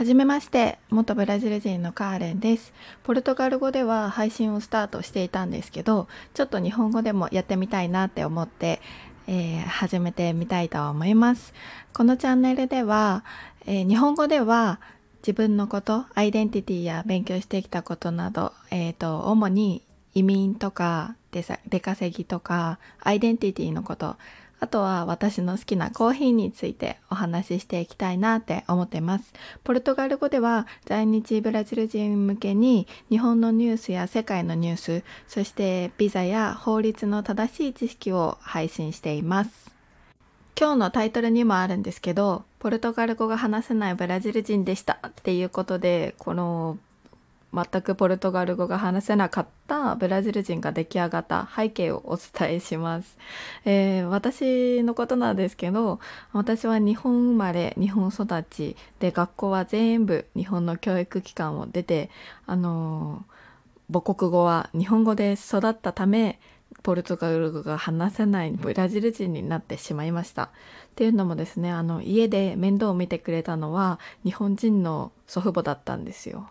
はじめまして元ブラジル人のカーレンです。ポルトガル語では配信をスタートしていたんですけどちょっと日本語でもやってみたいなって思って、えー、始めてみたいと思います。このチャンネルでは、えー、日本語では自分のことアイデンティティや勉強してきたことなど、えーと、と主に移民とか出稼ぎとかアイデンティティのことあとは私の好きなコーヒーについてお話ししていきたいなって思ってます。ポルトガル語では在日ブラジル人向けに日本のニュースや世界のニュース、そしてビザや法律の正しい知識を配信しています。今日のタイトルにもあるんですけど、ポルトガル語が話せないブラジル人でしたっていうことで、この全くポルトガル語が話せなかったブラジル人が出来上がった背景をお伝えします、えー、私のことなんですけど私は日本生まれ日本育ちで学校は全部日本の教育機関を出てあのー、母国語は日本語で育ったためポルトガル語が話せないブラジル人になってしまいました。っていうのもですねあの家で面倒を見てくれたのは日本人の祖父母だったんですよ。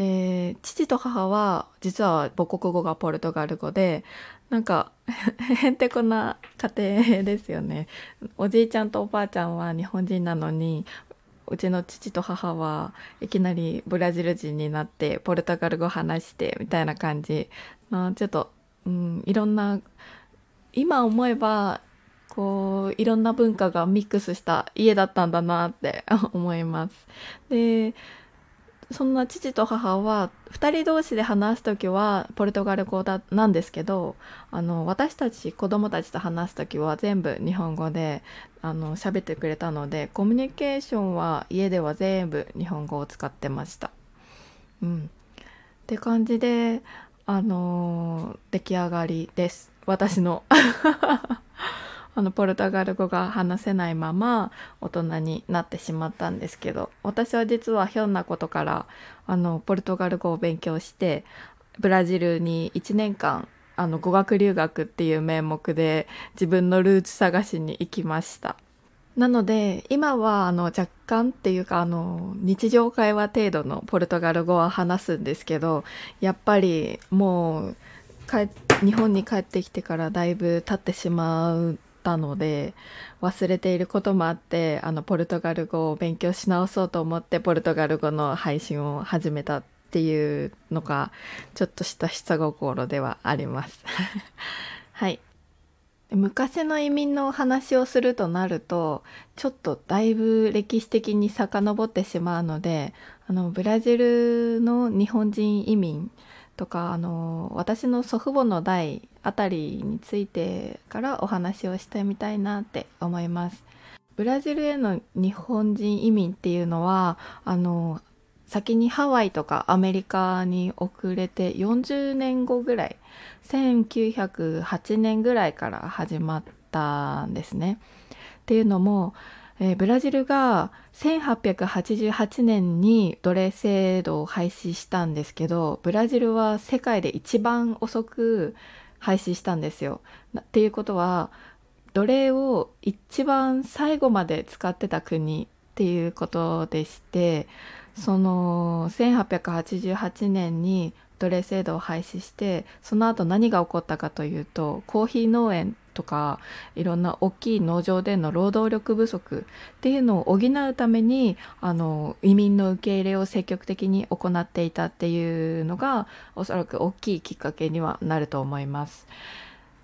で父と母は実は母国語がポルトガル語でなんか へんてこな家庭ですよねおじいちゃんとおばあちゃんは日本人なのにうちの父と母はいきなりブラジル人になってポルトガル語話してみたいな感じのちょっと、うん、いろんな今思えばこういろんな文化がミックスした家だったんだなって思います。でそんな父と母は2人同士で話す時はポルトガル語だなんですけどあの私たち子供たちと話す時は全部日本語であの喋ってくれたのでコミュニケーションは家では全部日本語を使ってました。うん、って感じであの出来上がりです。私の。あのポルトガル語が話せないまま大人になってしまったんですけど私は実はひょんなことからあのポルトガル語を勉強してブラジルに1年間あの語学留学っていう名目で自分のルーツ探しに行きました。なので今はあの若干っていうかあの日常会話程度のポルトガル語は話すんですけどやっぱりもう日本に帰ってきてからだいぶ経ってしまうたので忘れていることもあってあのポルトガル語を勉強し直そうと思ってポルトガル語の配信を始めたっていうのがちょっとした下心ではあります。はい。昔の移民のお話をするとなるとちょっとだいぶ歴史的に遡ってしまうのであのブラジルの日本人移民とかあの私の祖父母の代あたりについてからお話をしてみたいなって思います。ブラジルへの日本人移民っていうのはあの先にハワイとかアメリカに遅れて40年後ぐらい1908年ぐらいから始まったんですね。っていうのもえ、ブラジルが1888年に奴隷制度を廃止したんですけどブラジルは世界で一番遅く廃止したんですよ。っていうことは奴隷を一番最後まで使ってた国っていうことでしてその1888年に奴隷制度を廃止してその後何が起こったかというとコーヒー農園とかいろんな大きい農場での労働力不足っていうのを補うためにあの移民の受け入れを積極的に行っていたっていうのがおそらく大きいきっかけにはなると思います。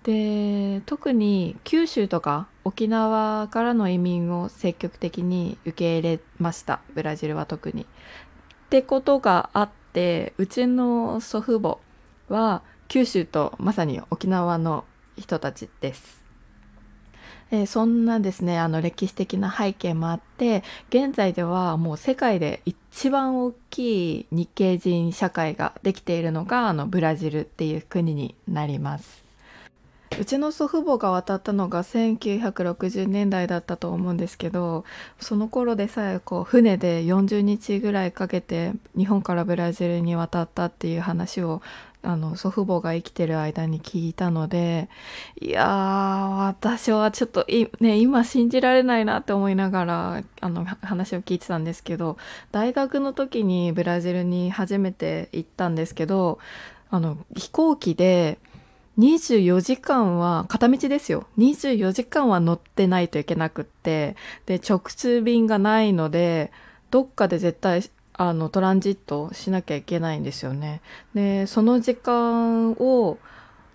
で特に九州とか沖縄からの移民を積極的に受け入れましたブラジルは特に。ってことがあってうちの祖父母は九州とまさに沖縄の人たちです。えー、そんなですねあの歴史的な背景もあって現在ではもう世界で一番大きい日系人社会ができているのがあのブラジルっていう国になります。うちの祖父母が渡ったのが1960年代だったと思うんですけどその頃でさえこう船で40日ぐらいかけて日本からブラジルに渡ったっていう話をあの祖父母が生きてる間に聞いたのでいやー私はちょっと、ね、今信じられないなって思いながらあの話を聞いてたんですけど大学の時にブラジルに初めて行ったんですけどあの飛行機で24時間は片道ですよ。24時間は乗ってないといけなくってで直通便がないのでどっかで絶対あのトランジットしなきゃいけないんですよね。でその時間を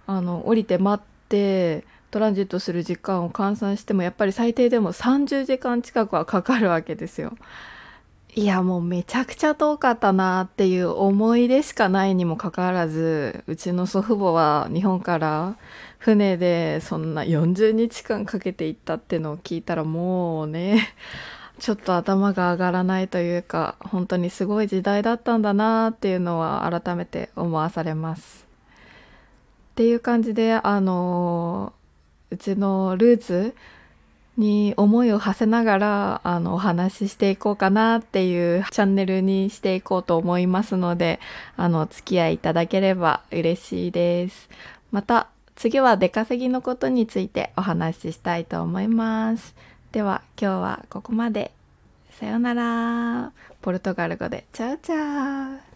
あの降りて待ってトランジットする時間を換算してもやっぱり最低でも30時間近くはかかるわけですよ。いやもうめちゃくちゃ遠かったなっていう思い出しかないにもかかわらずうちの祖父母は日本から船でそんな40日間かけて行ったってのを聞いたらもうねちょっと頭が上がらないというか本当にすごい時代だったんだなっていうのは改めて思わされます。っていう感じであのうちのルーツに思いを馳せながらあのお話ししていこうかなっていうチャンネルにしていこうと思いますのであの付き合いいただければ嬉しいです。また次は出稼ぎのことについてお話ししたいと思います。では今日はここまで。さようなら。ポルトガル語でチャウチャウ。